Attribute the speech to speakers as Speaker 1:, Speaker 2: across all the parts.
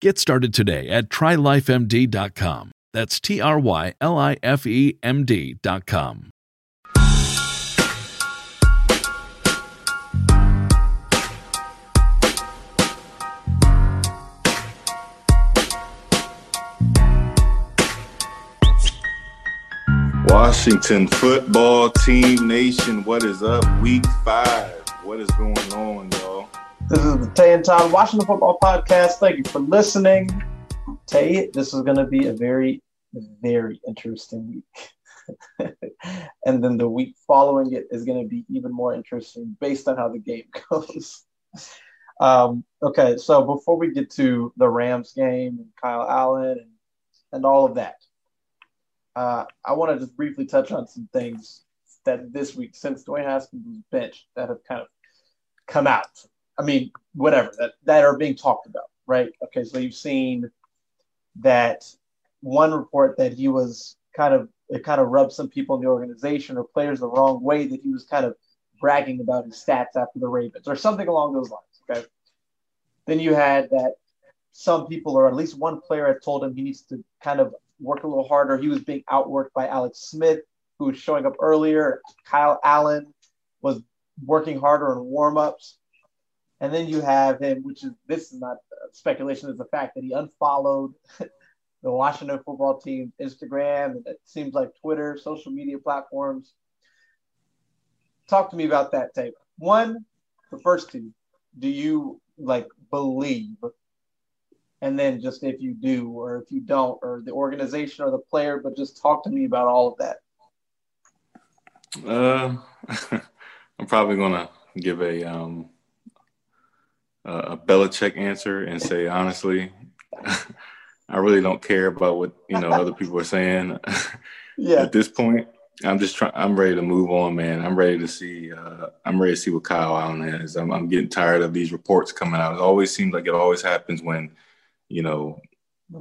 Speaker 1: Get started today at trylifemd.com. That's T R Y L I F E M D.com.
Speaker 2: Washington football team nation, what is up? Week five. What is going on, y'all?
Speaker 3: This is the Tay and Tom Washington Football Podcast. Thank you for listening. Tay, this is going to be a very, very interesting week. and then the week following it is going to be even more interesting based on how the game goes. Um, okay, so before we get to the Rams game and Kyle Allen and, and all of that, uh, I want to just briefly touch on some things that this week, since Dwayne Haskins was benched, that have kind of come out. I mean, whatever that that are being talked about, right? Okay, so you've seen that one report that he was kind of it kind of rubbed some people in the organization or players the wrong way that he was kind of bragging about his stats after the Ravens or something along those lines. Okay. Then you had that some people, or at least one player, had told him he needs to kind of work a little harder. He was being outworked by Alex Smith, who was showing up earlier. Kyle Allen was working harder in warmups. And then you have him, which is this is not speculation, is the fact that he unfollowed the Washington football team Instagram and it seems like Twitter, social media platforms. Talk to me about that tape. One, the first two, do you like believe? And then just if you do or if you don't, or the organization or the player, but just talk to me about all of that.
Speaker 2: Uh, I'm probably gonna give a um, a Belichick answer and say honestly, I really don't care about what you know other people are saying.
Speaker 3: Yeah.
Speaker 2: At this point, I'm just trying. I'm ready to move on, man. I'm ready to see. Uh, I'm ready to see what Kyle Allen is. I'm, I'm getting tired of these reports coming out. It always seems like it always happens when, you know,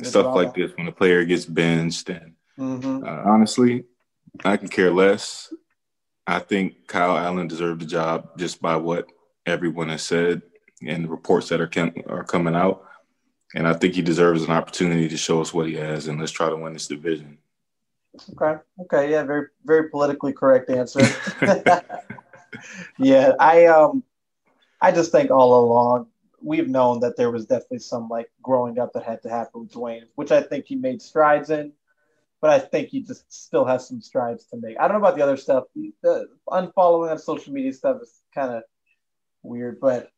Speaker 2: stuff like this when a player gets benched. And
Speaker 3: Mm-hmm.
Speaker 2: uh, honestly, I can care less. I think Kyle Allen deserved the job just by what everyone has said and the reports that are com- are coming out. And I think he deserves an opportunity to show us what he has, and let's try to win this division.
Speaker 3: Okay. Okay. Yeah. Very, very politically correct answer. yeah. I, um, I just think all along we've known that there was definitely some like growing up that had to happen with Dwayne, which I think he made strides in, but I think he just still has some strides to make. I don't know about the other stuff. The unfollowing on social media stuff is kind of weird, but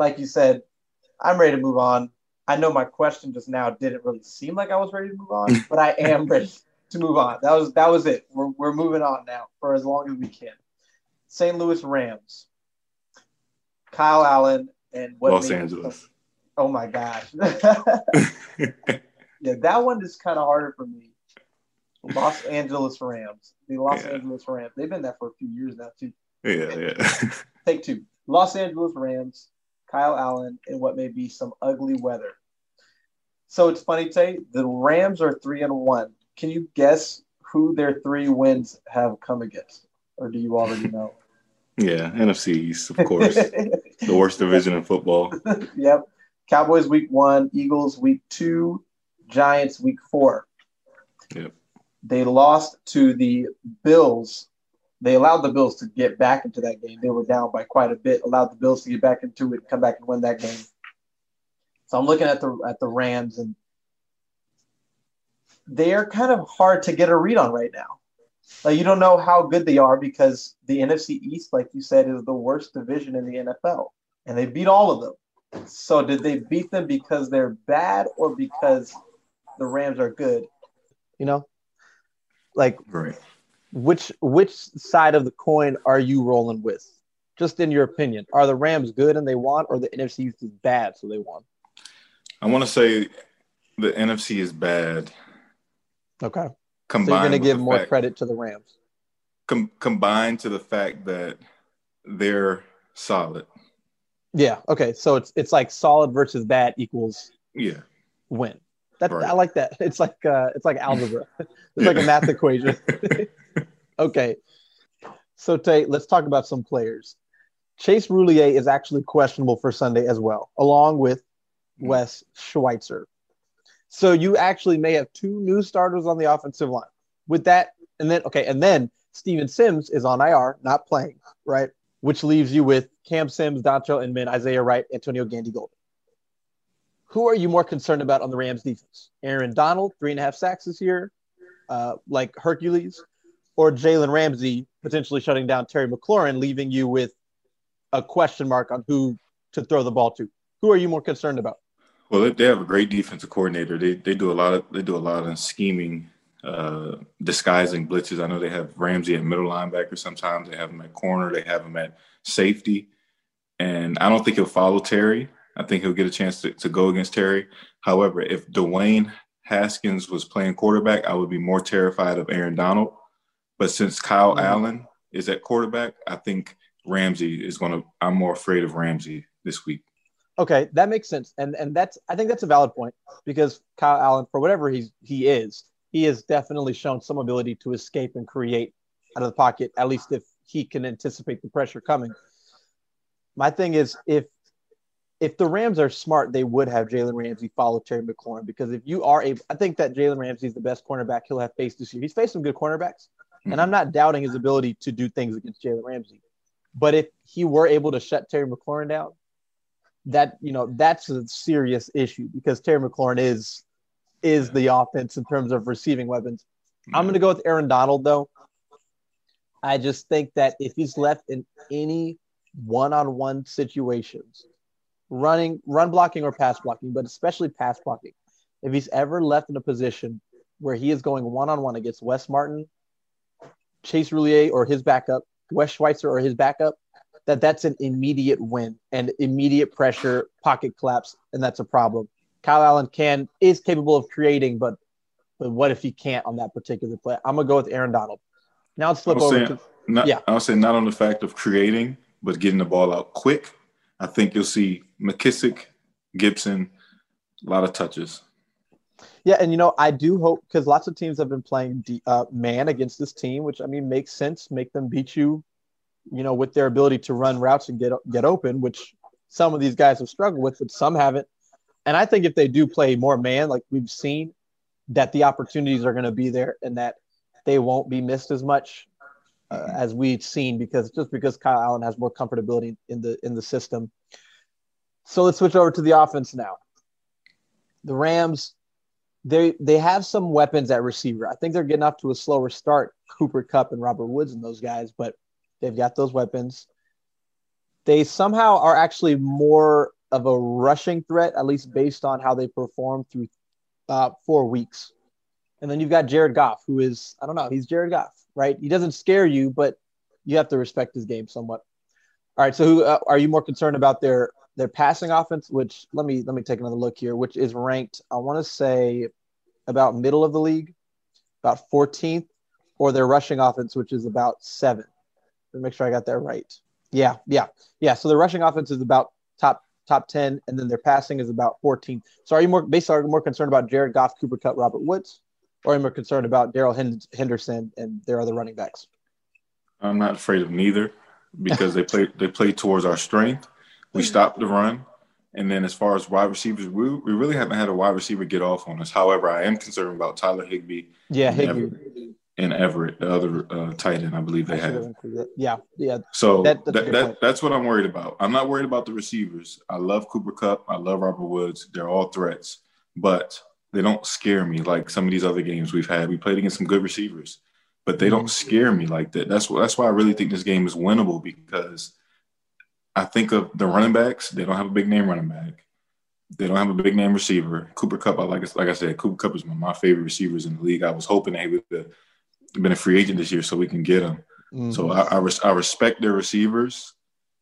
Speaker 3: like you said, I'm ready to move on. I know my question just now didn't really seem like I was ready to move on, but I am ready to move on. That was that was it. We're we're moving on now for as long as we can. St. Louis Rams, Kyle Allen, and what
Speaker 2: Los
Speaker 3: made-
Speaker 2: Angeles.
Speaker 3: Oh my gosh. yeah, that one is kind of harder for me. Los Angeles Rams. The Los
Speaker 2: Yeah.
Speaker 3: Angeles Rams. They've been there for a few years now too.
Speaker 2: yeah, yeah.
Speaker 3: Take two. Los Angeles Rams, Kyle Allen, and what may be some ugly weather. So it's funny, Tay. The Rams are three and one. Can you guess
Speaker 4: who their three wins have come against, or do you already know?
Speaker 2: Yeah, NFC East, of course. the worst division in football.
Speaker 4: yep. Cowboys week one, Eagles week two, Giants week four.
Speaker 2: Yep.
Speaker 4: They lost to the Bills. They allowed the Bills to get back into that game. They were down by quite a bit, allowed the Bills to get back into it, come back and win that game. So I'm looking at the at the Rams and they're kind of hard to get a read on right now. Like you don't know how good they are because the NFC East, like you said, is the worst division in the NFL, and they beat all of them. So did they beat them because they're bad or because the Rams are good?
Speaker 3: You know, like
Speaker 2: Right.
Speaker 3: Which which side of the coin are you rolling with? Just in your opinion, are the Rams good and they won, or the NFC is bad so they won?
Speaker 2: I want to say the NFC is bad.
Speaker 3: Okay, so you're going to give more
Speaker 2: fact-
Speaker 3: credit to the Rams.
Speaker 2: com- combined to the fact that they're solid.
Speaker 3: Yeah. Okay. So it's it's like solid versus bad equals
Speaker 2: Yeah.
Speaker 3: win. That
Speaker 2: Right.
Speaker 3: I like that. It's like uh, it's like algebra. it's like a math equation. okay. So Tate, let's talk about some players. Chase Roulier is actually questionable for Sunday as well, along with Wes Schweitzer. So you actually may have two new starters on the offensive line. With that, and then okay, and then Steven Sims is on IR, not playing, right? Which leaves you with Cam Sims, Dontrell Inman, Isaiah Wright, Antonio Gandy Golden. Who are you more concerned about on the Rams defense? Aaron Donald, three and a half sacks this year, uh, like Hercules, or Jalen Ramsey potentially shutting down Terry McLaurin, leaving you with a question mark on who to throw the ball to? Who are you more concerned about?
Speaker 2: Well, they- have a great defensive coordinator. They they do a lot of they do a lot of scheming, uh, disguising blitzes. I know they have Ramsey at middle linebacker. Sometimes they have him at corner. They have him at safety, and I don't think he'll follow Terry. I think he'll get a chance to, to go against Terry. However, if Dwayne Haskins was playing quarterback, I would be more terrified of Aaron Donald. But since Kyle
Speaker 3: Mhm.
Speaker 2: Allen is at quarterback, I think Ramsey is going to. I'm more afraid of Ramsey this week.
Speaker 3: Okay, that makes sense, and and that's I think that's a valid point because Kyle Allen, for whatever he's he is, he has definitely shown some ability to escape and create out of the pocket, at least if he can anticipate the pressure coming. My thing is if if the Rams are smart, they would have Jalen Ramsey follow Terry McLaurin because if you are able, I think that Jalen Ramsey is the best cornerback he'll have faced this year. He's faced some good cornerbacks, and I'm not doubting his ability to do things against Jalen Ramsey. But if he were able to shut Terry McLaurin down, that you know that's a serious issue because Terry McLaurin is is the offense in terms of receiving weapons. I'm to go with Aaron Donald though. I just think that if he's left in any one-on-one situations, running, run blocking or pass blocking, but especially pass blocking, if he's ever left in a position where he is going one-on-one against Wes Martin, Chase Roulier or his backup, Wes Schweitzer or his backup, that that's an immediate win and immediate pressure, pocket collapse, and that's a problem. Kyle Allen can is capable of creating, but but what if he can't on that particular play? I'm gonna go with Aaron Donald. Now let's flip over
Speaker 2: saying-
Speaker 3: to
Speaker 2: Not,
Speaker 3: Yeah.
Speaker 2: I'll say not on the fact of creating, but getting the ball out quick. I think you'll see McKissic, Gibson, a lot of touches.
Speaker 3: Yeah, and you know, I do hope because lots of teams have been playing uh, man against this team, which I mean makes sense. Make them beat you, you know, with their ability to run routes and get get open, which some of these guys have struggled with, but some haven't. And I think if they do play more man, like we've seen, that the opportunities are going to be there and that they won't be missed as much uh, as we've seen because just because Kyle Allen has more comfortability in the in the system. So let's switch over to the offense now. The Rams they they have some weapons at receiver. I think they're getting off to a slower start, Cooper Kupp and Robert Woods and those guys, but they've got those weapons. They somehow are actually more of a rushing threat, at least based on how they perform through uh, four weeks. And then you've got Jared Goff, who is I don't know, he's Jared Goff, right? He doesn't scare you, but you have to respect his game somewhat. All right, so who uh, are you more concerned about their their passing offense? Which let me let me take another look here, which is ranked I want to say about middle of the league, about 14th, or their rushing offense, which is about seventh. Let me make sure I got that right. Yeah, yeah, yeah. So the rushing offense is about top top 10, and then their passing is about 14. So are you more basically are you more concerned about Jared Goff, Cooper Kupp, Robert Woods, or are you more concerned about Darrell Henderson and their other running backs?
Speaker 2: I'm not afraid of neither because they play they play towards our strength. We stopped the run, and then as far as wide receivers, we, we really haven't had a wide receiver get off on us. However, I am concerned about Tyler Higbee.
Speaker 3: Yeah.
Speaker 2: Everett, and Everett, the other uh, tight end, I believe they
Speaker 3: I
Speaker 2: have.
Speaker 3: Yeah, yeah.
Speaker 2: So
Speaker 3: That-
Speaker 2: that,
Speaker 3: that's good
Speaker 2: that, that's what I'm worried about. I'm not worried about the receivers. I love Cooper Kupp. I love Robert Woods. They're all threats, but they don't scare me like some of these other games we've had. We played against some good receivers, but they
Speaker 3: Mm-hmm.
Speaker 2: don't scare me like that. That's wh- that's why I really think this game is winnable because I think of the running backs. They don't have a big name running back. They don't have a big name receiver. Cooper Kupp, I like like I said, Cooper Kupp is one of my favorite receivers in the league. I was hoping they would have been a free agent this year so we can get him.
Speaker 3: Mhm.
Speaker 2: So I, I, res- I respect their receivers,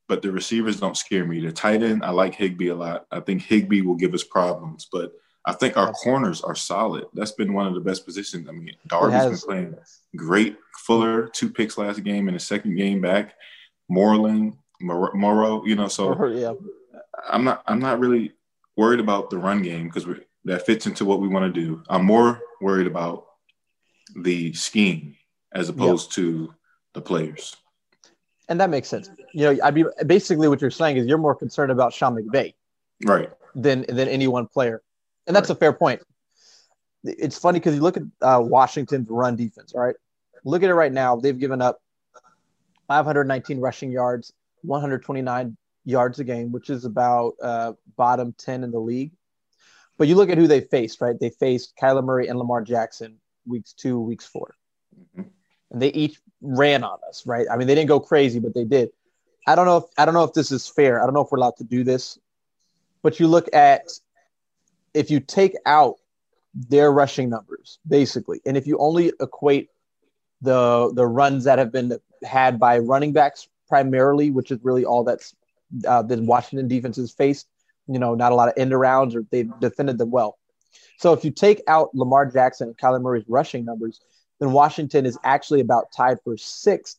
Speaker 2: but the receivers don't scare me. The tight end, I like Higbee a lot. I think Higbee will give us problems, but I think our corners are solid. That's been one of the best positions. I mean, Darby's been playing great. Fuller, two picks last game, and the second game back. Moreland, Mor- Morrow, you know, so
Speaker 3: yeah.
Speaker 2: I'm not I'm not really worried about the run game because that fits into what we want to do. I'm more worried about the scheme as opposed to the players.
Speaker 3: and that makes sense. You know, I be basically what you're saying is you're more concerned about Sean McVay
Speaker 2: Right.
Speaker 3: than than any one player, and that's a fair point. It's funny because you look at uh, Washington's run defense. All right, look at it right now. They've given up 519 rushing yards, 129 yards a game, which is about uh, bottom 10 in the league. But you look at who they faced. Right, they faced Kyler Murray and Lamar Jackson weeks two, weeks 4
Speaker 2: Mhm.
Speaker 3: and they each ran on us. Right, I mean they didn't go crazy, but they did. I don't know if I don't know if this is fair. I don't know if we're allowed to do this, but you look at if you take out their rushing numbers, basically, and if you only equate the the runs that have been had by running backs primarily, which is really all that's uh, the Washington defenses has faced. You know, not a lot of end arounds, or they've defended them well. So if you take out Lamar Jackson and Kyler Murray's rushing numbers, then Washington is actually about tied for sixth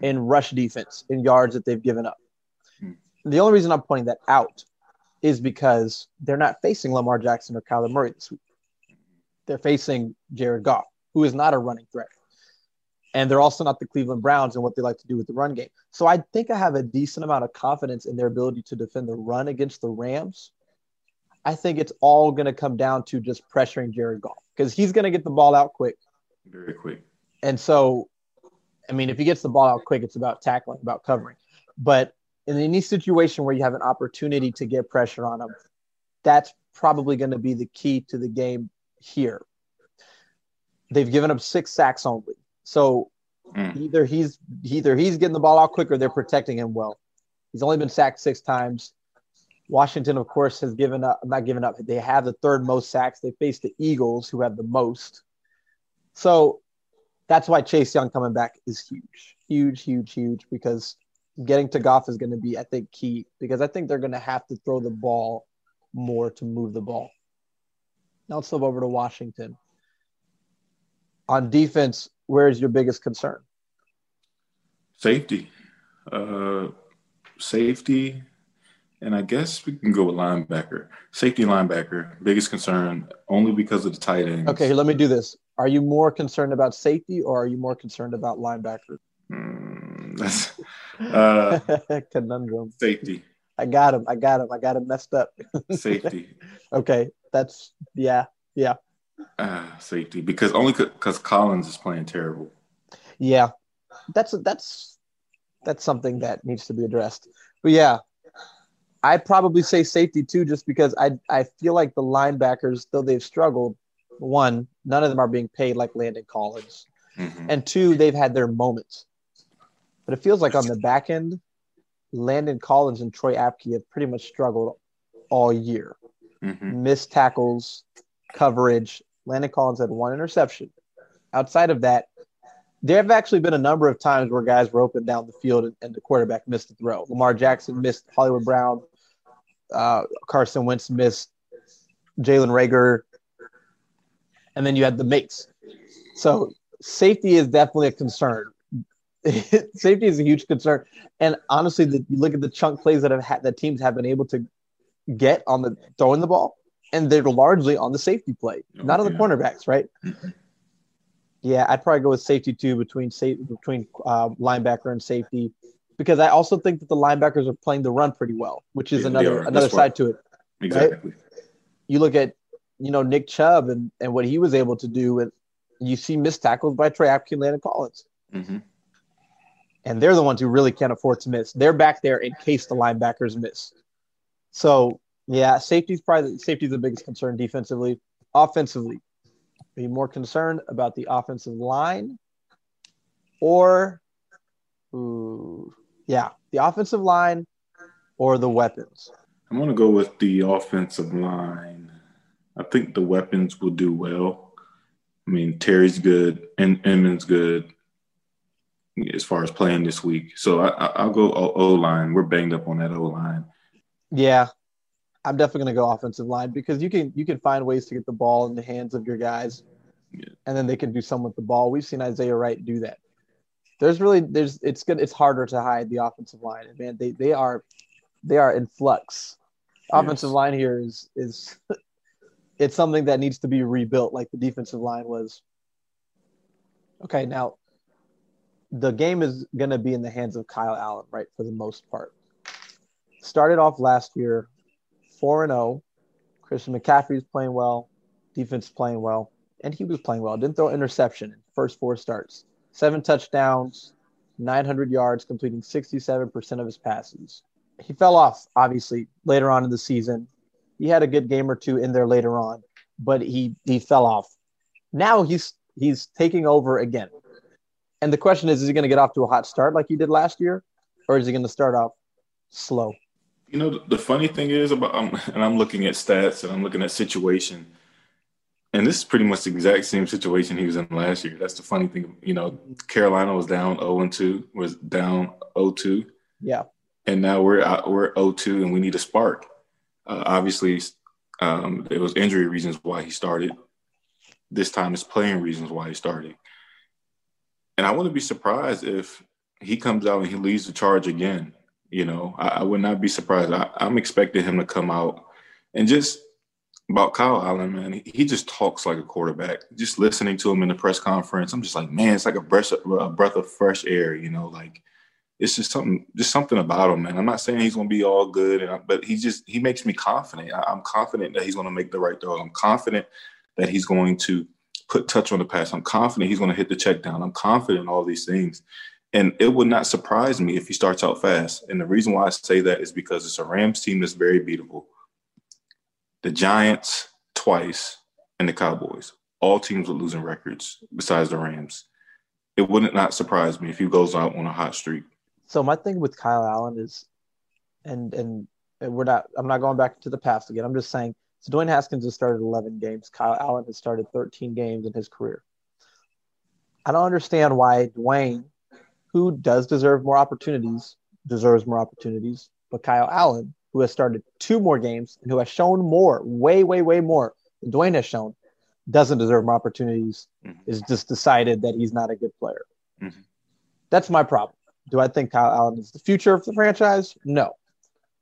Speaker 3: in rush defense in yards that they've given up.
Speaker 2: Hmm.
Speaker 3: The only reason I'm pointing that out is because they're not facing Lamar Jackson or Kyler Murray this week. They're facing Jared Goff, who is not a running threat. And they're also not the Cleveland Browns and what they like to do with the run game. So I think I have a decent amount of confidence in their ability to defend the run against the Rams. I think it's all going to come down to just pressuring Jared Goff because he's going to get the ball out quick.
Speaker 2: Very quick.
Speaker 3: And so, I mean, if he gets the ball out quick, it's about tackling, about covering. But in any situation where you have an opportunity to get pressure on him, that's probably going to be the key to the game here. They've given up six sacks only. So
Speaker 2: Mm.
Speaker 3: either he's either he's getting the ball out quick or they're protecting him well. He's only been sacked six times. Washington, of course, has given up, not given up. They have the third most sacks. They face the Eagles, who have the most. So that's why Chase Young coming back is huge, huge, huge, huge, because getting to Goff is going to be, I think, key because I think they're going to have to throw the ball more to move the ball. Now let's flip over to Washington. On defense, where is your biggest concern?
Speaker 2: Safety. Uh, safety. And I guess we can go with linebacker. Safety linebacker. Biggest concern only because of the tight ends.
Speaker 3: Okay, let me do this. Are you more concerned about safety or are you more concerned about linebacker?
Speaker 2: Mm, that's uh,
Speaker 3: Conundrum.
Speaker 2: safety.
Speaker 3: I got him. I got him. I got him messed up.
Speaker 2: Safety.
Speaker 3: okay, that's yeah, yeah,
Speaker 2: Ah, safety. Because only because Collins is playing terrible.
Speaker 3: yeah. That's that's that's something that needs to be addressed. But yeah, I'd probably say safety too, just because I I feel like the linebackers, though they've struggled, one, none of them are being paid like Landon Collins,
Speaker 2: Mhm.
Speaker 3: and two, they've had their moments. But it feels like on the back end, Landon Collins and Troy Apke have pretty much struggled all year.
Speaker 2: Mhm.
Speaker 3: missed tackles, coverage. Landon Collins had one interception. Outside of that, there have actually been a number of times where guys were open down the field and, and the quarterback missed the throw. Lamar Jackson missed Hollywood Brown. Uh, Carson Wentz missed Jalen Reagor. And then you had the mates. So safety is definitely a concern. safety is a huge concern. And honestly, the, you look at the chunk plays that have had that teams have been able to get on the throwing the ball, and they're largely on the safety play, not on the cornerbacks, right? Yeah, I'd probably go with safety too between safe between uh, linebacker and safety because I also think that the linebackers are playing the run pretty well, which is
Speaker 2: Yeah,
Speaker 3: another another side to it.
Speaker 2: Exactly.
Speaker 3: You look at you know Nick Chubb and and what he was able to do, and you see missed tackles by Troy Apke and Landon Collins,
Speaker 2: hmm
Speaker 3: and they're the ones who really can't afford to miss. They're back there in case the linebackers miss. So yeah, safety's probably safety's the biggest concern defensively. Offensively, are you more concerned about the offensive line or ooh, yeah, the offensive line or the weapons?
Speaker 2: I'm going to go with the offensive line. I think the weapons will do well. I mean, Terry's good and Emmons good as far as playing this week. So I, I, I'll go O line. We're banged up on that O line.
Speaker 3: Yeah, I'm definitely going to go offensive line because you can you can find ways to get the ball in the hands of your guys,
Speaker 2: Yeah.
Speaker 3: and then they can do something with the ball. We've seen Isaiah Wright do that. There's really there's it's good. It's harder to hide the offensive line, and man, they they are they are in flux. Offensive
Speaker 2: Yes.
Speaker 3: line here is is it's something that needs to be rebuilt, like the defensive line was. Okay, now the game is going to be in the hands of Kyle Allen, right, for the most part. Started off last year 4 and 0. Christian McCaffrey is playing well, defense is playing well, and he was playing well. Didn't throw interception in first four starts. Seven touchdowns, 900 yards, completing 67% of his passes. He fell off, obviously, later on in the season. He had a good game or two in there later on, but he he fell off. Now he's he's taking over again. And the question is, is he going to get off to a hot start like he did last year, or is he going to start off slow?
Speaker 2: You know, the, funny thing is about, um, and I'm looking at stats and I'm looking at situation, and this is pretty much the exact same situation he was in last year. That's the funny thing. You know, Carolina was down 0 and 2, was down 0 2.
Speaker 3: Yeah.
Speaker 2: and now we're out, we're 0-2 and we need a spark. Uh, obviously, um, there was injury reasons why he started. This time, it's playing reasons why he started. And I wouldn't be surprised if he comes out and he leads the charge again. You know, I, I would not be surprised. I, I'm expecting him to come out and just about Kyle Allen, man. He, he just talks like a quarterback. Just listening to him in the press conference, I'm just like, man, it's like a breath, a breath of fresh air. You know, like it's just something, just something about him, man. I'm not saying he's going to be all good, I, but he just he makes me confident. I, I'm confident that he's going to make the right throw. I'm confident that he's going to put touch on the pass. I'm confident he's going to hit the check down. I'm confident in all these things, and it would not surprise me if he starts out fast. And the reason why I say that is because it's a Rams team that's very beatable. The Giants twice and the Cowboys, all teams with losing records besides the Rams. It wouldn't not surprise me if he goes out on a hot streak.
Speaker 3: So my thing with Kyle Allen is, and and and we're not. I'm not going back to the past again. I'm just saying. So Dwayne Haskins has started 11 games. Kyle Allen has started 13 games in his career. I don't understand why Dwayne, who does deserve more opportunities, deserves more opportunities, but Kyle Allen, who has started two more games and who has shown more, way, way, way more than Dwayne has shown, doesn't deserve more opportunities.
Speaker 2: Mhm.
Speaker 3: Is just decided that he's not a good player.
Speaker 2: Mhm.
Speaker 3: That's my problem. Do I think Kyle Allen is the future of the franchise? No.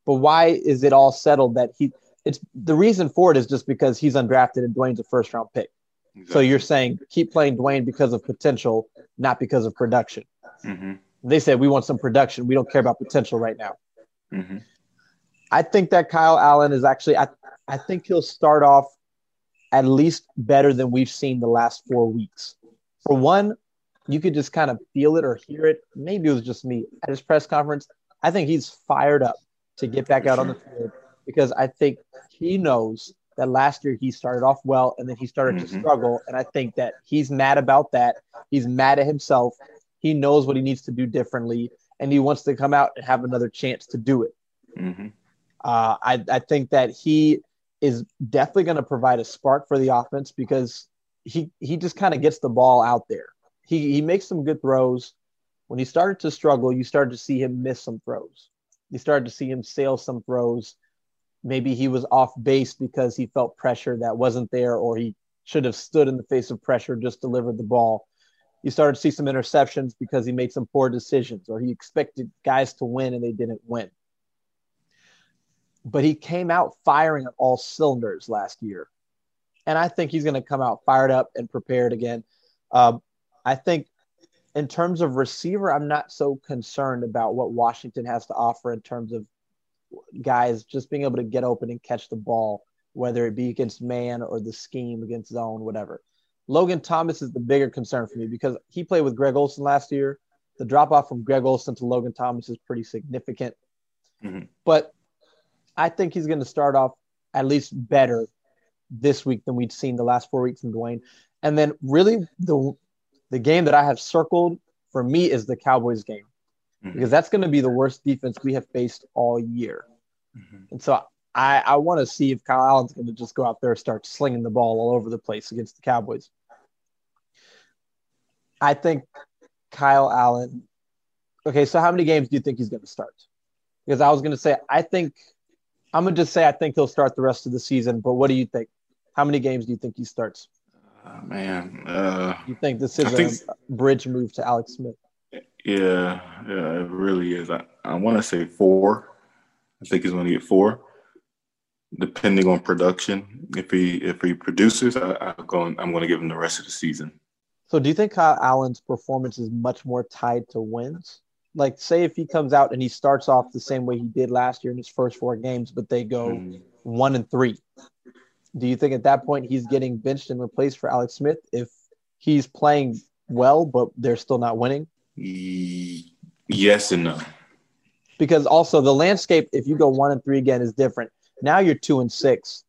Speaker 3: But why is it all settled that he it's the reason for it is just because he's undrafted and Dwayne's a first round pick. So you're saying keep playing Dwayne because of potential, not because of production.
Speaker 2: Hmm
Speaker 3: They said we want some production. We don't care about potential right now.
Speaker 2: hmm
Speaker 3: I think that Kyle Allen is actually I, I think he'll start off at least better than we've seen the last four weeks. For one, you could just kind of feel it or hear it. Maybe it was just me at his press conference. I think he's fired up to get back out on the field because I think he knows that last year he started off well and then he started to
Speaker 2: Mhm.
Speaker 3: struggle. And I think that he's mad about that. He's mad at himself. He knows what he needs to do differently and he wants to come out and have another chance to do it.
Speaker 2: hmm
Speaker 3: Uh, I, I think that he is definitely going to provide a spark for the offense because he he just kind of gets the ball out there. He he makes some good throws. When he started to struggle, you started to see him miss some throws. You started to see him sail some throws. Maybe he was off base because he felt pressure that wasn't there, or he should have stood in the face of pressure, just delivered the ball. You started to see some interceptions because he made some poor decisions, or he expected guys to win and they didn't win but he came out firing on all cylinders last year. And I think he's going to come out fired up and prepared again. Uh, I think in terms of receiver, I'm not so concerned about what Washington has to offer in terms of guys just being able to get open and catch the ball, whether it be against man or the scheme against zone, whatever. Logan Thomas is the bigger concern for me because he played with Greg Olsen last year. The drop off from Greg Olsen to Logan Thomas is pretty significant. Mm-hmm. But I think he's going to start off at least better this week than we'd seen the last four weeks from Dwayne. And then really the the game that I have circled for me is the Cowboys game mm-hmm. because that's going to be the worst defense we have faced all year. Mm-hmm. And so I, I want to see if Kyle Allen's going to just go out there and start slinging the ball all over the place against the Cowboys. I think Kyle Allen. Okay, so how many games do you think he's going to start? Because I was going to say, I think I'm going to just say I think he'll start the rest of the season. But what do you think? How many games do you think he starts?
Speaker 2: Uh, man, uh,
Speaker 3: you think this is think, a bridge move to Alex Smith?
Speaker 2: Yeah, yeah, it really is. I, I want to say four. I think he's going to get four, depending on production. If he if he produces, I, am going I'm going to give him the rest of the season.
Speaker 3: So, do you think Kyle Allen's performance is much more tied to wins? Like, say if he comes out and he starts off the same way he did last year in his first four games, but they go mm. one and three do you think at that point he's getting benched and replaced for Alex Smith if he's playing well, but they're still not winning?
Speaker 2: Yes and no.
Speaker 3: Because also the landscape, if you go one and three again, is different. Now you're two and six,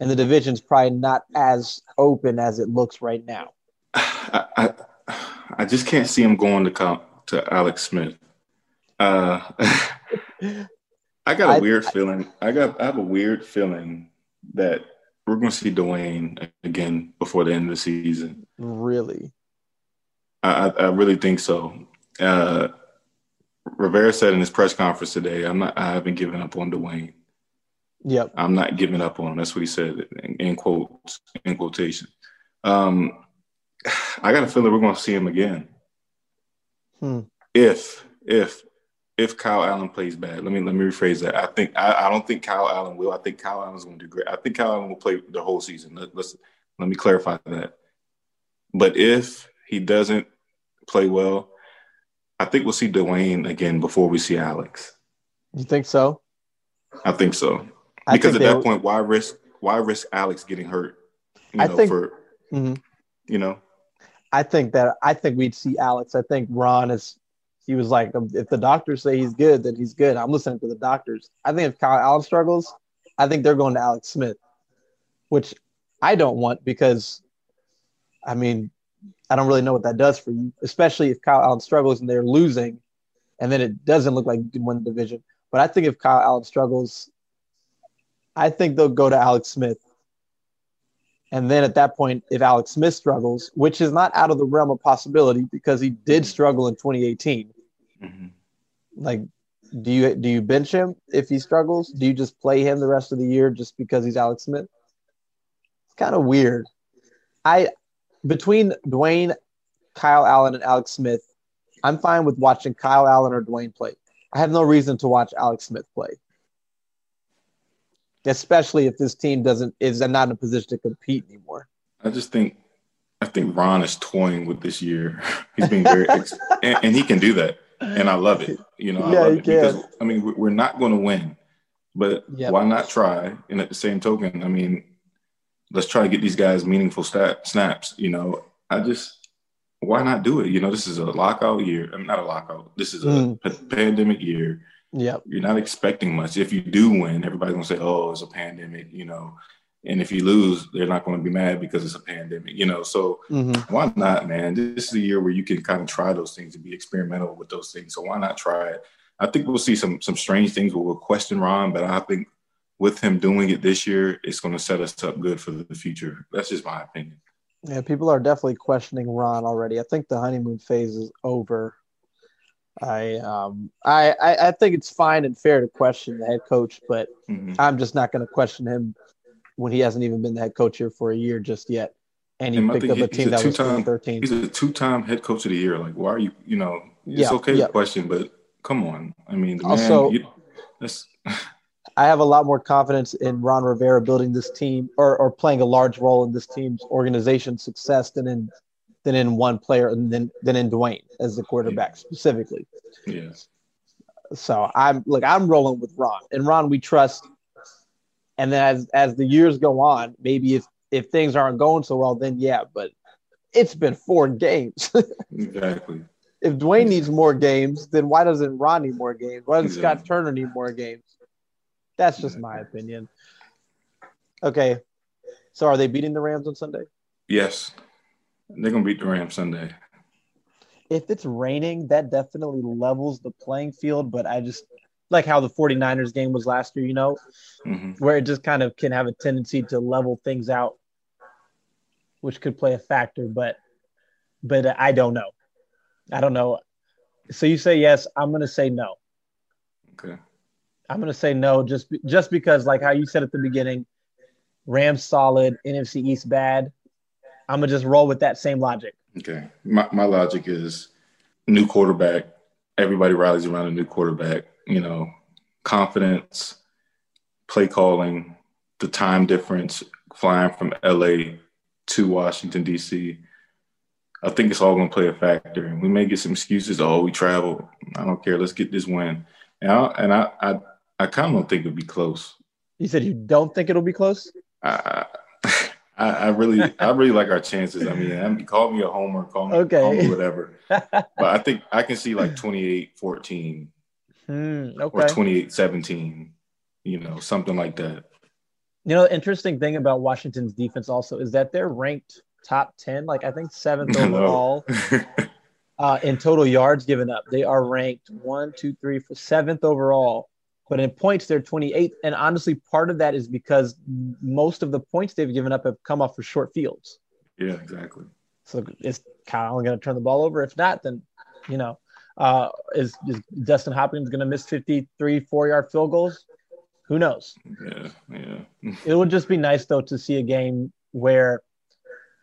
Speaker 3: and the division's probably not as open as it looks right now.
Speaker 2: I I, I just can't see him going to to Alex Smith. Uh, I got a I, weird feeling. I got I have a weird feeling that we're going to see Dwayne again before the end of the season.
Speaker 3: Really?
Speaker 2: I, I really think so. Uh, Rivera said in his press conference today, "I'm not. I haven't given up on Dwayne.
Speaker 3: Yep.
Speaker 2: I'm not giving up on him. That's what he said in, in quotes, in quotation. Um, I got a feeling we're going to see him again. Hmm. If if if Kyle Allen plays bad. Let me let me rephrase that. I think I, I don't think Kyle Allen will. I think Kyle Allen's going to do great. I think Kyle Allen will play the whole season. Let, let's let me clarify that. But if he doesn't play well, I think we'll see Dwayne again before we see Alex.
Speaker 3: You think so?
Speaker 2: I think so. Because at that point, why risk why risk Alex getting hurt? You
Speaker 3: know, I think for mm-hmm.
Speaker 2: you know.
Speaker 3: I think that I think we'd see Alex. I think Ron is he was like, um, if the doctors say he's good, then he's good. I'm listening to the doctors. I think if Kyle Allen struggles, I think they're going to Alex Smith, which I don't want because, I mean, I don't really know what that does for you, especially if Kyle Allen struggles and they're losing, and then it doesn't look like you can win the division. But I think if Kyle Allen struggles, I think they'll go to Alex Smith. And then at that point, if Alex Smith struggles, which is not out of the realm of possibility because he did struggle in 2018, Mm-hmm. Like, do you do you bench him if he struggles? Do you just play him the rest of the year just because he's Alex Smith? It's kind of weird. I between Dwayne, Kyle Allen, and Alex Smith, I'm fine with watching Kyle Allen or Dwayne play. I have no reason to watch Alex Smith play. Especially if this team doesn't is not in a position to compete anymore.
Speaker 2: I just think I think Ron is toying with this year. He's being very ex- and, and, he can do that and I love it. You know, I yeah, love it because I mean we're not going to win, but yep. why not try? And at the same token, I mean, let's try to get these guys meaningful stat, snaps. You know, I just why not do it? You know, this is a lockout year. I mean, not a lockout. This is a mm. p- pandemic year.
Speaker 3: Yeah,
Speaker 2: you're not expecting much. If you do win, everybody's gonna say, "Oh, it's a pandemic." You know, and if you lose, they're not going to be mad because it's a pandemic, you know. So mm-hmm. why not, man? This is a year where you can kind of try those things and be experimental with those things. So why not try it? I think we'll see some some strange things where we'll question Ron, but I think with him doing it this year, it's going to set us up good for the future. That's just my opinion.
Speaker 3: Yeah, people are definitely questioning Ron already. I think the honeymoon phase is over. I um I I, I think it's fine and fair to question the head coach, but mm-hmm. I'm just not going to question him when he hasn't even been the head coach here for a year just yet. And he and picked up a team a that was 13.
Speaker 2: He's a two-time head coach of the year. Like, why are you? You know, it's yeah, okay yeah. to question, but come on. I mean, also, man, you, that's.
Speaker 3: I have a lot more confidence in Ron Rivera building this team or, or playing a large role in this team's organization success than in than in one player than than in Dwayne as the quarterback specifically.
Speaker 2: Yes.
Speaker 3: So I'm look, I'm rolling with Ron, and Ron we trust. And then as as the years go on, maybe if if things aren't going so well, then yeah. But it's been four games.
Speaker 2: exactly.
Speaker 3: If Dwayne needs more games, then why doesn't Ron need more games? Why does
Speaker 2: Exactly.
Speaker 3: Scott Turner need more games? That's just my opinion. Okay. So are they beating the Rams on Sunday?
Speaker 2: Yes. They're gonna beat the Rams Sunday.
Speaker 3: If it's raining, that definitely levels the playing field, but I just like how the 49ers game was last year, you know,
Speaker 2: hmm
Speaker 3: where it just kind of can have a tendency to level things out, which could play a factor, but but I don't know. I don't know. So you say yes, I'm going to say no.
Speaker 2: Okay.
Speaker 3: I'm gonna say no, just just because, like how you said at the beginning, Rams solid, NFC East bad. I'm gonna just roll with that same logic.
Speaker 2: Okay. My my logic is new quarterback. Everybody rallies around a new quarterback. You know, confidence, play calling, the time difference, flying from LA to Washington D.C. I think it's all going to play a factor. And we may get some excuses. Oh, we travel. I don't care. Let's get this win. And I and I I, I kind of don't think it'll be close.
Speaker 3: You said you don't think it'll be close.
Speaker 2: I, I, I really, I really like our chances. I mean, I mean, call me a homer, call me,
Speaker 3: Okay.
Speaker 2: call me whatever. But I think I can see like 28-14
Speaker 3: Hmm,
Speaker 2: or
Speaker 3: okay.
Speaker 2: 28-17, you know, something like that.
Speaker 3: You know, the interesting thing about Washington's defense also is that they're ranked top ten, like I think seventh overall uh, in total yards given up. They are ranked one, two, three, four, seventh overall. But in points, they're 28th. And honestly, part of that is because most of the points they've given up have come off for short fields.
Speaker 2: yeah, exactly.
Speaker 3: So is Kyle going to turn the ball over? If not, then, you know, uh, is, is Dustin Hopkins going to miss 53 four yard field goals? Who knows?
Speaker 2: Yeah, yeah.
Speaker 3: It would just be nice, though, to see a game where,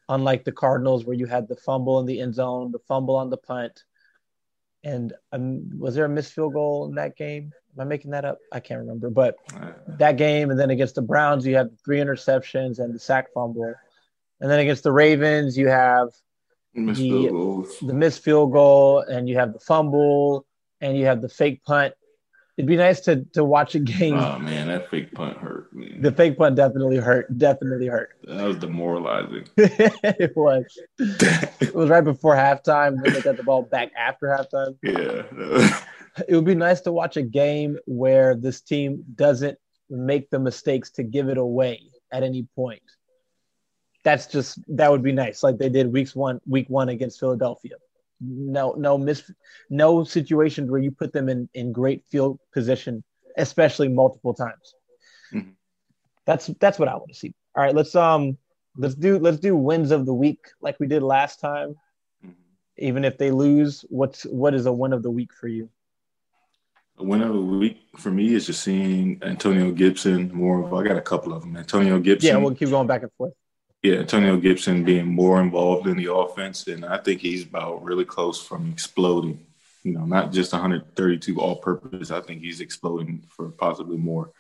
Speaker 3: unlike the Cardinals, where you had the fumble in the end zone, the fumble on the punt, and um, was there a missed field goal in that game? Am I making that up? I can't remember. But
Speaker 2: Uh,
Speaker 3: that game, and then against the Browns, you have three interceptions and the sack fumble. And then against the Ravens, you have
Speaker 2: missed
Speaker 3: The- the missed field goal, and you have the fumble, and you have the fake punt. It'd be nice to to watch a game.
Speaker 2: Oh man, that fake punt hurt me.
Speaker 3: the fake punt definitely hurt. Definitely hurt.
Speaker 2: That was demoralizing.
Speaker 3: it was. It was right before halftime. Then they got the ball back after halftime.
Speaker 2: yeah.
Speaker 3: It would be nice to watch a game where this team doesn't make the mistakes to give it away at any point. That's just that would be nice, like they did weeks one, week one against Philadelphia. No, no miss, no situations where you put them in in great field position, especially multiple times.
Speaker 2: Mhm.
Speaker 3: That's that's what I want to see. All right, let's um let's do let's do wins of the week like we did last time. Even if they lose, what's what is a win of the week for you?
Speaker 2: A win of the week for me is just seeing Antonio Gibson more. Of, I got a couple of them. Antonio Gibson.
Speaker 3: Yeah, we'll keep going back and forth.
Speaker 2: Yeah, Antonio Gibson being more involved in the offense, and I think he's about really close from exploding. You know, not just 132 all-purpose. I think he's exploding for possibly more.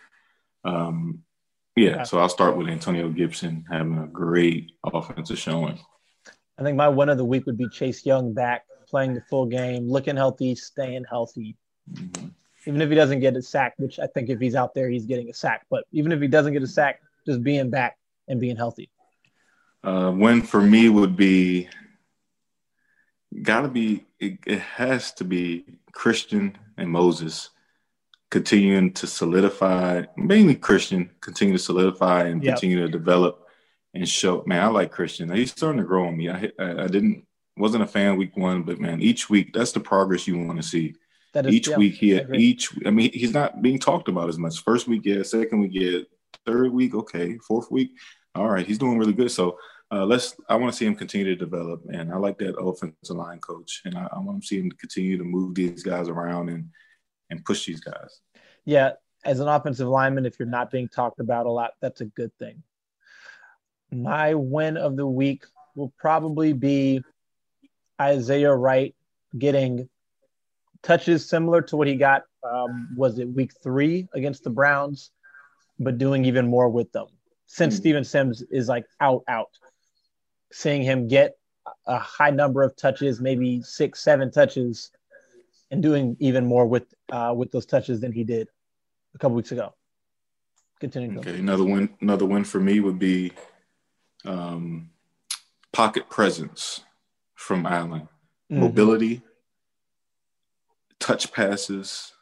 Speaker 2: Um, yeah, so I'll start with Antonio Gibson having a great offensive showing.
Speaker 3: I think my win of the week would be Chase Young back, playing the full game, looking healthy, staying healthy.
Speaker 2: Mhm.
Speaker 3: Even if he doesn't get a sack, which I think if he's out there, he's getting a sack. But even if he doesn't get a sack, just being back and being healthy.
Speaker 2: Uh, win for me would be got to be it, it has to be Christian and Moses continuing to solidify mainly Christian continue to solidify and
Speaker 3: Yep.
Speaker 2: continue to develop and show man I like Christian he's starting to grow on me I hit- I, I didn't wasn't a fan week one but man each week that's the progress you want to see
Speaker 3: That is
Speaker 2: each
Speaker 3: yeah,
Speaker 2: week he
Speaker 3: I
Speaker 2: each I mean he's not being talked about as much. First week, yeah, second week, yeah, third week, okay, fourth week, all right, he's doing really good. So uh, let's I want to see him continue to develop, and I like that offensive line coach, and I, I want to see him continue to move these guys around and and push these guys.
Speaker 3: Yeah, as an offensive lineman, if you're not being talked about a lot, that's a good thing. My win of the week will probably be Isaiah Wright getting touches similar to what he got. Um, was it week three against the Browns, but doing even more with them since
Speaker 2: Mhm.
Speaker 3: Steven Sims is like out, out. Seeing him get a high number of touches, maybe six, seven touches, and doing even more with uh, with those touches than he did a couple weeks ago. Continue.
Speaker 2: Okay, another win. Another win for me would be um, pocket presence from Allen, mm-hmm. mobility, touch passes,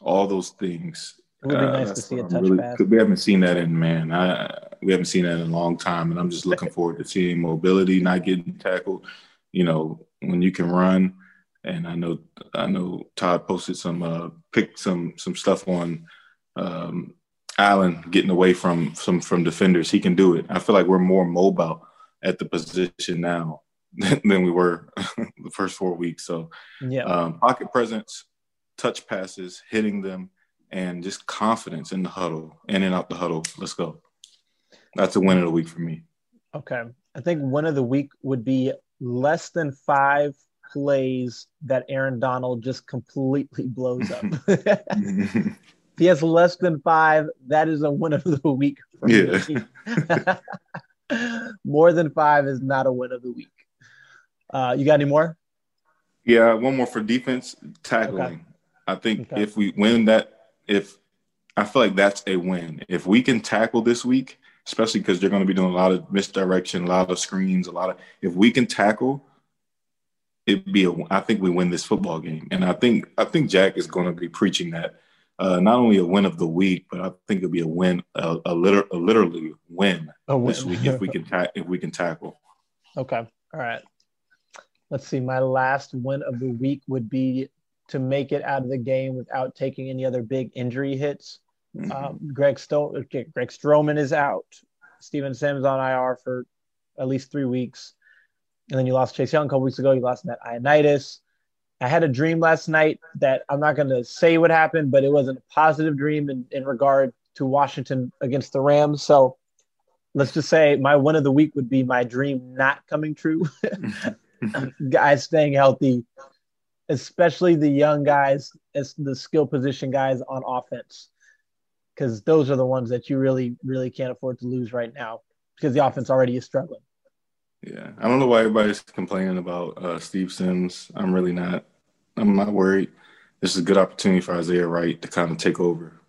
Speaker 2: all those things.
Speaker 3: It would be uh, nice to see a touch
Speaker 2: really,
Speaker 3: pass.
Speaker 2: We haven't seen that in man. I we haven't seen that in a long time, and I'm just looking forward to seeing mobility, not getting tackled. You know, when you can run, and I know I know Todd posted some uh, pick some some stuff on um, Allen getting away from some from defenders. He can do it. I feel like we're more mobile at the position now than we were the first four weeks. So,
Speaker 3: yeah,
Speaker 2: um, pocket presence, touch passes, hitting them, and just confidence in the huddle, in and out the huddle. Let's go. That's a win of the week for me.
Speaker 3: Okay, I think win of the week would be less than five plays that Aaron Donald just completely blows up. if he has less than five, that is a win of the week.
Speaker 2: yeah.
Speaker 3: more than five is not a win of the week. Uh, you got any more?
Speaker 2: Yeah, one more for defense tackling. Okay. I think okay. if we win that, if I feel like that's a win. If we can tackle this week, especially because they're going to be doing a lot of misdirection, a lot of screens, a lot of. If we can tackle, it'd be a. I think we win this football game, and I think I think Jack is going to be preaching that. Uh, not only a win of the week, but I think it'll be a win, a, a, liter, a literally win, a win this week if we can ta- if we can tackle.
Speaker 3: Okay, all right. Let's see. My last win of the week would be to make it out of the game without taking any other big injury hits. Mm-hmm. Um, Greg Sto- Greg Stroman is out. Steven Sims on IR for at least three weeks. And then you lost Chase Young a couple weeks ago. You lost Matt Ioannidis. I had a dream last night that I'm not going to say what happened, but it wasn't a positive dream in, in regard to Washington against the Rams. So let's just say my one of the week would be my dream not coming true. guys staying healthy, especially the young guys, the skill position guys on offense, because those are the ones that you really, really can't afford to lose right now because the offense already is struggling.
Speaker 2: Yeah, I don't know why everybody's complaining about uh, Steve Sims. I'm really not. I'm not worried. This is a good opportunity for Isaiah Wright to kind of take over,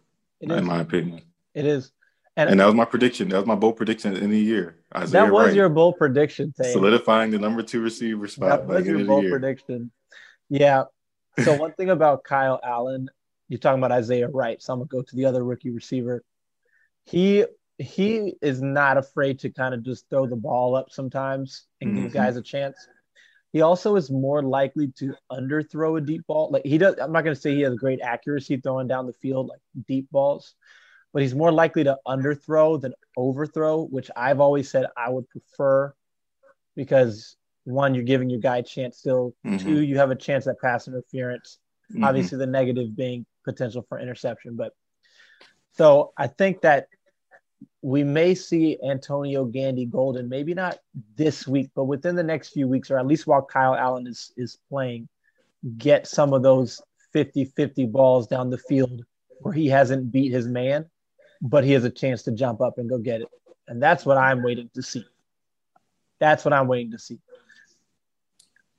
Speaker 2: in my opinion.
Speaker 3: It is.
Speaker 2: And, and, that was my prediction. That was my bold prediction in the year.
Speaker 3: Isaiah that was Wright, your bold prediction, Tate.
Speaker 2: Solidifying the number two receiver spot.
Speaker 3: That was your bold prediction. Yeah. So one thing about Kyle Allen, you're talking about Isaiah Wright. So I'm gonna go to the other rookie receiver. He he is not afraid to kind of just throw the ball up sometimes and mm-hmm. give guys a chance. He also is more likely to underthrow a deep ball. Like he does, I'm not going to say he has great accuracy throwing down the field like deep balls, but he's more likely to underthrow than overthrow, which I've always said I would prefer because one, you're giving your guy a chance still. Mm-hmm. Two, you have a chance at pass interference. Mm-hmm. Obviously, the negative being potential for interception. But so I think that we may see Antonio Gandy Golden, maybe not this week, but within the next few weeks, or at least while Kyle Allen is, is playing, get some of those 50 50 balls down the field where he hasn't beat his man, but he has a chance to jump up and go get it. And that's what I'm waiting to see. That's what I'm waiting to see.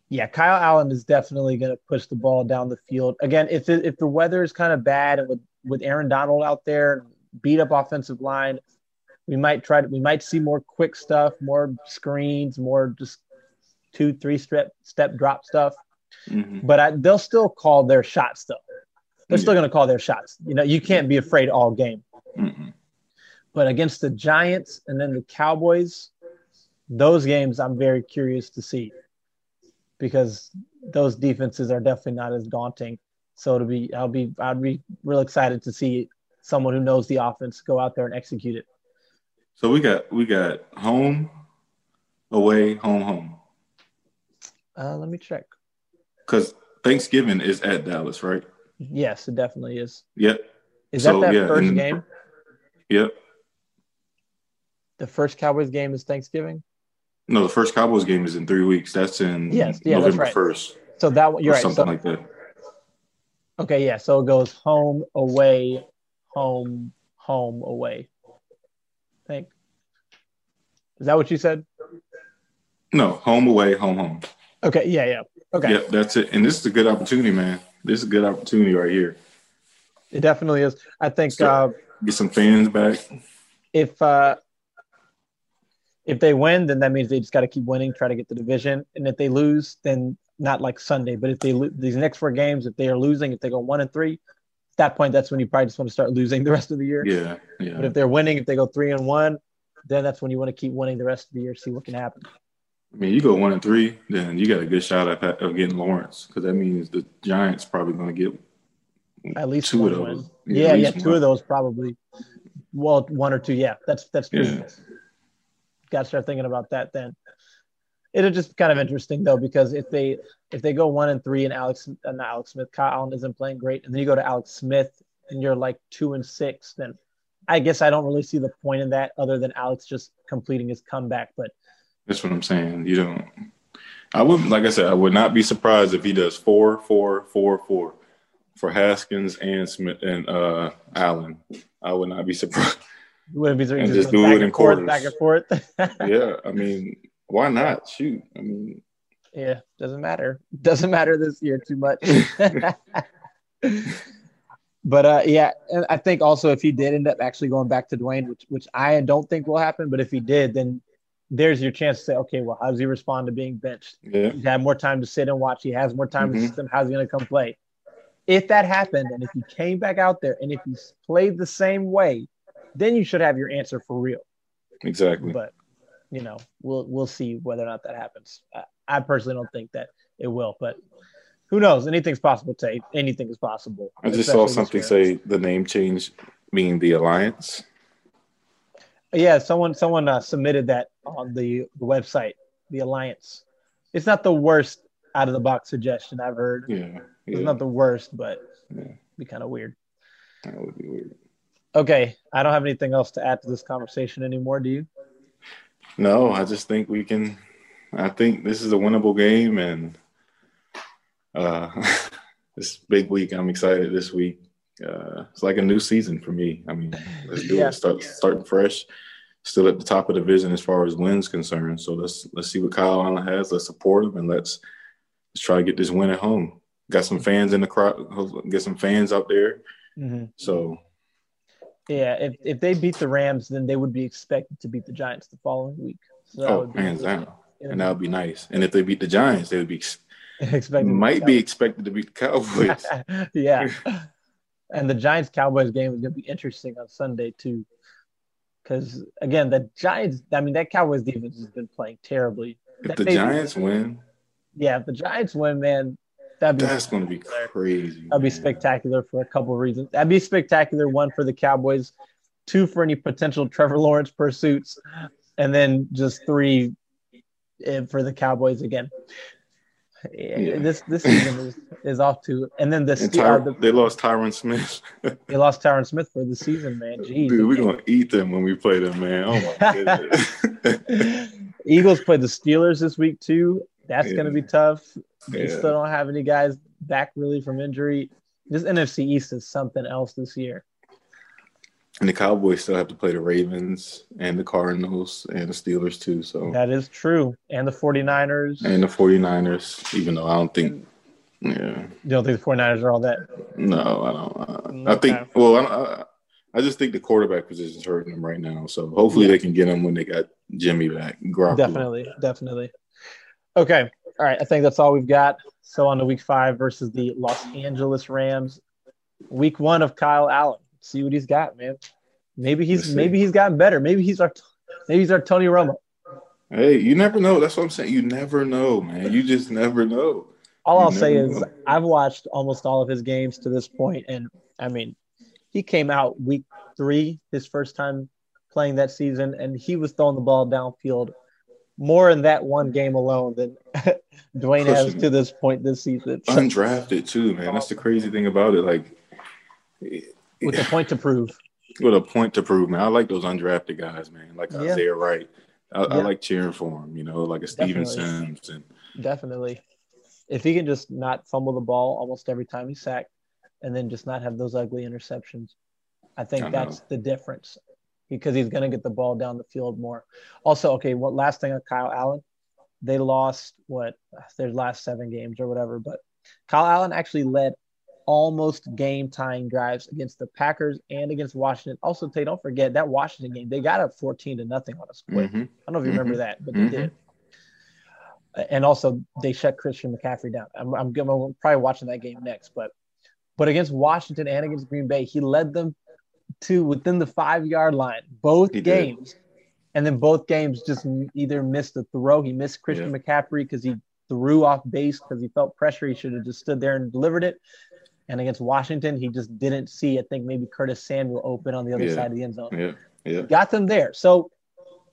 Speaker 3: Yeah, Kyle Allen is definitely going to push the ball down the field. Again, if it, if the weather is kind of bad and with, with Aaron Donald out there, beat up offensive line, we might try to we might see more quick stuff, more screens, more just two, three step step drop stuff. Mm-hmm. But I, they'll still call their shots though. They're yeah. still going to call their shots. You know, you can't be afraid all game. Mm-hmm. But against the Giants and then the Cowboys, those games I'm very curious to see because those defenses are definitely not as daunting. So to be, I'll be, I'd be real excited to see someone who knows the offense go out there and execute it.
Speaker 2: So we got we got home, away, home, home.
Speaker 3: Uh, let me check.
Speaker 2: Because Thanksgiving is at Dallas, right?
Speaker 3: Yes, it definitely is.
Speaker 2: Yep.
Speaker 3: Is so, that that yeah, first game?
Speaker 2: Yep.
Speaker 3: The first Cowboys game is Thanksgiving.
Speaker 2: No, the first Cowboys game is in three weeks. That's in
Speaker 3: yes, yeah, November
Speaker 2: first.
Speaker 3: Right. So that you're right.
Speaker 2: Something
Speaker 3: so,
Speaker 2: like that.
Speaker 3: Okay, yeah. So it goes home, away, home, home, away think. Is that what you said?
Speaker 2: No, home away, home home.
Speaker 3: Okay, yeah, yeah. Okay.
Speaker 2: Yeah, that's it. And this is a good opportunity, man. This is a good opportunity right here.
Speaker 3: It definitely is. I think
Speaker 2: So-
Speaker 3: uh,
Speaker 2: Get some fans back.
Speaker 3: if uh, if they win, then that means they just got to keep winning, try to get the division. And if they lose, then not like Sunday, but if they lo- these next four games, if they are losing, if they go one and three, at that point, that's when you probably just want to start losing the rest of the year.
Speaker 2: Yeah, yeah.
Speaker 3: But if they're winning, if they go three and one, then that's when you want to keep winning the rest of the year, see what can happen.
Speaker 2: I mean, you go one and three, then you got a good shot at, of getting Lawrence because that means the Giants probably going to get
Speaker 3: At least
Speaker 2: Two of
Speaker 3: win.
Speaker 2: those.
Speaker 3: Yeah,
Speaker 2: at
Speaker 3: yeah, two of those probably. Well, one or two. Yeah, that's that's.
Speaker 2: Yeah.
Speaker 3: Got to start thinking about that then. It'll just kind of interesting though because if they if they go one and three and Alex uh, Alex Smith, Kyle Allen isn't playing great, and then you go to Alex Smith and you're like two and six, then I guess I don't really see the point in that other than Alex just completing his comeback. But
Speaker 2: That's what I'm saying. You don't. I would, like I said, I would not be surprised if he does four, four, four, four for Haskins and Smith and uh, Allen. I would not be surprised.
Speaker 3: You wouldn't be
Speaker 2: And
Speaker 3: just,
Speaker 2: just do
Speaker 3: back
Speaker 2: it
Speaker 3: and
Speaker 2: in
Speaker 3: forth,
Speaker 2: quarters.
Speaker 3: back and forth.
Speaker 2: yeah, I mean, why not? Shoot, I mean,
Speaker 3: Yeah, doesn't matter. Doesn't matter this year too much. but uh, yeah, and I think also if he did end up actually going back to Dwayne, which which I don't think will happen, but if he did, then there's your chance to say, okay, well, how does he respond to being benched?
Speaker 2: yeah,
Speaker 3: He's had more time to sit and watch. He has more time in
Speaker 2: Mhm.
Speaker 3: the system. How's he going to come play? If that happened, and if he came back out there, and if he played the same way, then you should have your answer for real
Speaker 2: exactly.
Speaker 3: but you know we'll we'll see whether or not that happens I, I personally don't think that it will but who knows anything's possible Tate. anything is possible
Speaker 2: I just saw something say the name change mean the alliance.
Speaker 3: yeah someone someone uh, submitted that on the, the website the alliance it's not the worst out of the box suggestion i've heard
Speaker 2: Yeah,
Speaker 3: it's not the worst but
Speaker 2: Yeah.
Speaker 3: be kind of weird
Speaker 2: that would be weird.
Speaker 3: Okay i don't have anything else to add to this conversation anymore do you
Speaker 2: No, I just think we can. I think this is a winnable game, and uh, this big week. I'm excited this week. Uh, it's like a new season for me. I mean, let's do
Speaker 3: Yeah.
Speaker 2: it. Start starting fresh. Still at the top of the division as far as wins concerned. So let's let's see what Kyle Allen has. Let's support him and let's let's try to get this win at home. Got some fans in the crowd. Get some fans out there. So
Speaker 3: yeah if, if they beat the rams then they would be expected to beat the giants the following week so
Speaker 2: oh,
Speaker 3: be-
Speaker 2: hands down, and that would be nice. And if they beat the Giants, they would be
Speaker 3: expected
Speaker 2: might be expected to beat the Cowboys.
Speaker 3: yeah. And the Giants Cowboys game is going to be interesting on Sunday too, because again, the Giants. I mean, that Cowboys defense has been playing terribly.
Speaker 2: if
Speaker 3: That
Speaker 2: the Giants win,
Speaker 3: yeah, if the Giants win, man, that'd be
Speaker 2: that's going to be crazy.
Speaker 3: that'd be
Speaker 2: man.
Speaker 3: spectacular for a couple of reasons. That'd be spectacular. One for the Cowboys, two for any potential Trevor Lawrence pursuits, and then just three eh, for the Cowboys again. Yeah,
Speaker 2: Yeah.
Speaker 3: This this season is, is off to, and then the,
Speaker 2: And
Speaker 3: Ste- uh, the
Speaker 2: they lost Tyron Smith.
Speaker 3: They lost Tyron Smith for the season, man. Jeez.
Speaker 2: Dude, we're going to eat them when we play them, man. Oh, my goodness.
Speaker 3: Eagles play the Steelers this week too. That's
Speaker 2: Yeah.
Speaker 3: going to be tough. They
Speaker 2: Yeah.
Speaker 3: still don't have any guys back really from injury. This NFC East is something else this year.
Speaker 2: and the Cowboys still have to play the Ravens and the Cardinals and the Steelers, too. So
Speaker 3: That is true. And the 49ers.
Speaker 2: And the 49ers, even though I don't think, yeah,
Speaker 3: you don't think the 49ers are all that?
Speaker 2: no, I don't. I, I think, well, I, I, just think the quarterback position is hurting them right now. So hopefully they can get him when they got Jimmy back. Garoppolo.
Speaker 3: Definitely. Definitely. Okay. All right. I think that's all we've got. So on to week five versus the Los Angeles Rams. Week one of Kyle Allen. See what he's got, man. Maybe he's
Speaker 2: Let's see.
Speaker 3: maybe he's gotten better. Maybe he's our maybe he's our Tony Romo.
Speaker 2: Hey, you never know. That's what I'm saying. You never know, man. You just never know.
Speaker 3: All
Speaker 2: You
Speaker 3: I'll say
Speaker 2: never
Speaker 3: is. I've watched almost all of his games to this point, and I mean, he came out week three, his first time playing that season, and he was throwing the ball downfield more in that one game alone than Dwayne has to this point this season.
Speaker 2: Undrafted too, man. That's the crazy thing about it. Like,
Speaker 3: with a point to prove.
Speaker 2: with a point to prove, man. I like those undrafted guys, man. Like uh,
Speaker 3: Yeah.
Speaker 2: Isaiah Wright. I, I like cheering for him. You know, like a Steven
Speaker 3: Definitely.
Speaker 2: Sims and
Speaker 3: Definitely. If he can just not fumble the ball almost every time he's sacked and then just not have those ugly interceptions, I think
Speaker 2: I
Speaker 3: that's the difference because he's going to get the ball down the field more. Also, okay, what last thing on Kyle Allen? they lost what their last seven games or whatever. But Kyle Allen actually led almost game tying drives against the Packers and against Washington. Also, Tay, don't forget that Washington game, they got up 14 to nothing on us quick. Mm-hmm. I don't know if you mm-hmm. remember that, but they mm-hmm. did. And also, they shut Christian McCaffrey down. I'm, I'm, I'm probably watching that game next, but but against Washington and against Green Bay, he led them to within the five yard line both he games. Did. And then both games just either missed a throw. He missed Christian yeah. McCaffrey because he threw off base because he felt pressure. He should have just stood there and delivered it. And against Washington, he just didn't see. I think maybe Curtis Samuel open on the other
Speaker 2: yeah.
Speaker 3: side of the end zone.
Speaker 2: Yeah, yeah.
Speaker 3: Got them there. So,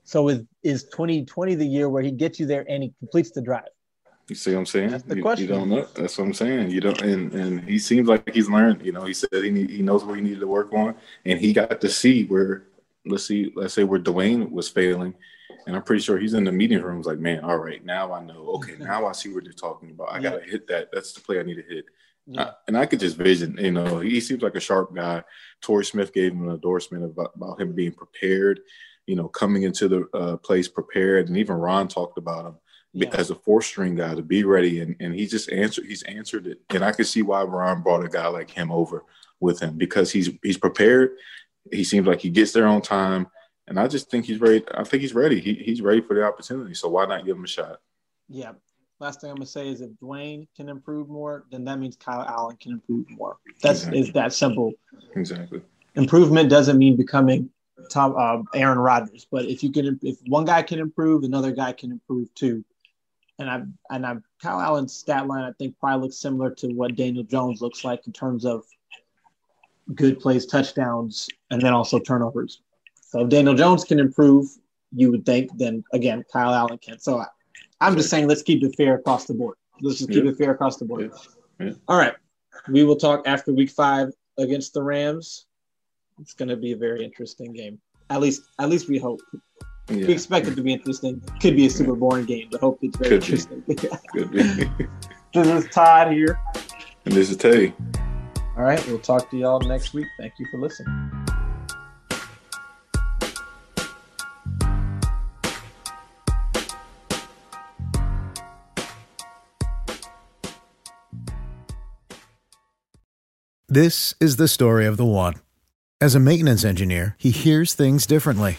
Speaker 3: so is is 2020 the year where he gets you there and he completes the drive?
Speaker 2: You see what I'm saying?
Speaker 3: That's the
Speaker 2: you,
Speaker 3: question.
Speaker 2: You don't know. That's what I'm saying. You don't, and and he seems like he's learned. You know, he said he need, he knows where he needed to work on, and he got to see where. Let's see. Let's say where Dwayne was failing, and I'm pretty sure he's in the meeting rooms like, man, all right, now I know. Okay, now I see what they're talking about. I yeah. gotta hit that. That's the play I need to hit. Yeah. I, and I could just vision, you know, he seems like a sharp guy. Torrey Smith gave him an endorsement about, about him being prepared, you know, coming into the uh, place prepared. And even Ron talked about him yeah. as a four string guy to be ready. And, and he just answered, he's answered it. And I can see why Ron brought a guy like him over with him because he's, he's prepared. He seems like he gets there on time. And I just think he's ready. I think he's ready. He, he's ready for the opportunity. So why not give him a shot?
Speaker 3: Yeah, last thing I'm gonna say is if Dwayne can improve more, then that means Kyle Allen can improve more. That's exactly. is that simple.
Speaker 2: Exactly.
Speaker 3: Improvement doesn't mean becoming Tom uh, Aaron Rodgers, but if you can, if one guy can improve, another guy can improve too. And I and I Kyle Allen's stat line I think probably looks similar to what Daniel Jones looks like in terms of good plays, touchdowns, and then also turnovers. So if Daniel Jones can improve, you would think, then again Kyle Allen can. So I, I'm just saying, let's keep it fair across the board. Let's just keep yeah. it fair across the board. Yeah. Yeah. All right. We will talk after week five against the Rams. It's going to be a very interesting game. At least, at least we hope. We expect it to be interesting. Could be a super boring game, but hopefully it's very Could interesting. Could be. this is Todd here.
Speaker 2: And this is Tay.
Speaker 3: All right. We'll talk to y'all next week. Thank you for listening.
Speaker 5: This is the story of the one. As a maintenance engineer, he hears things differently.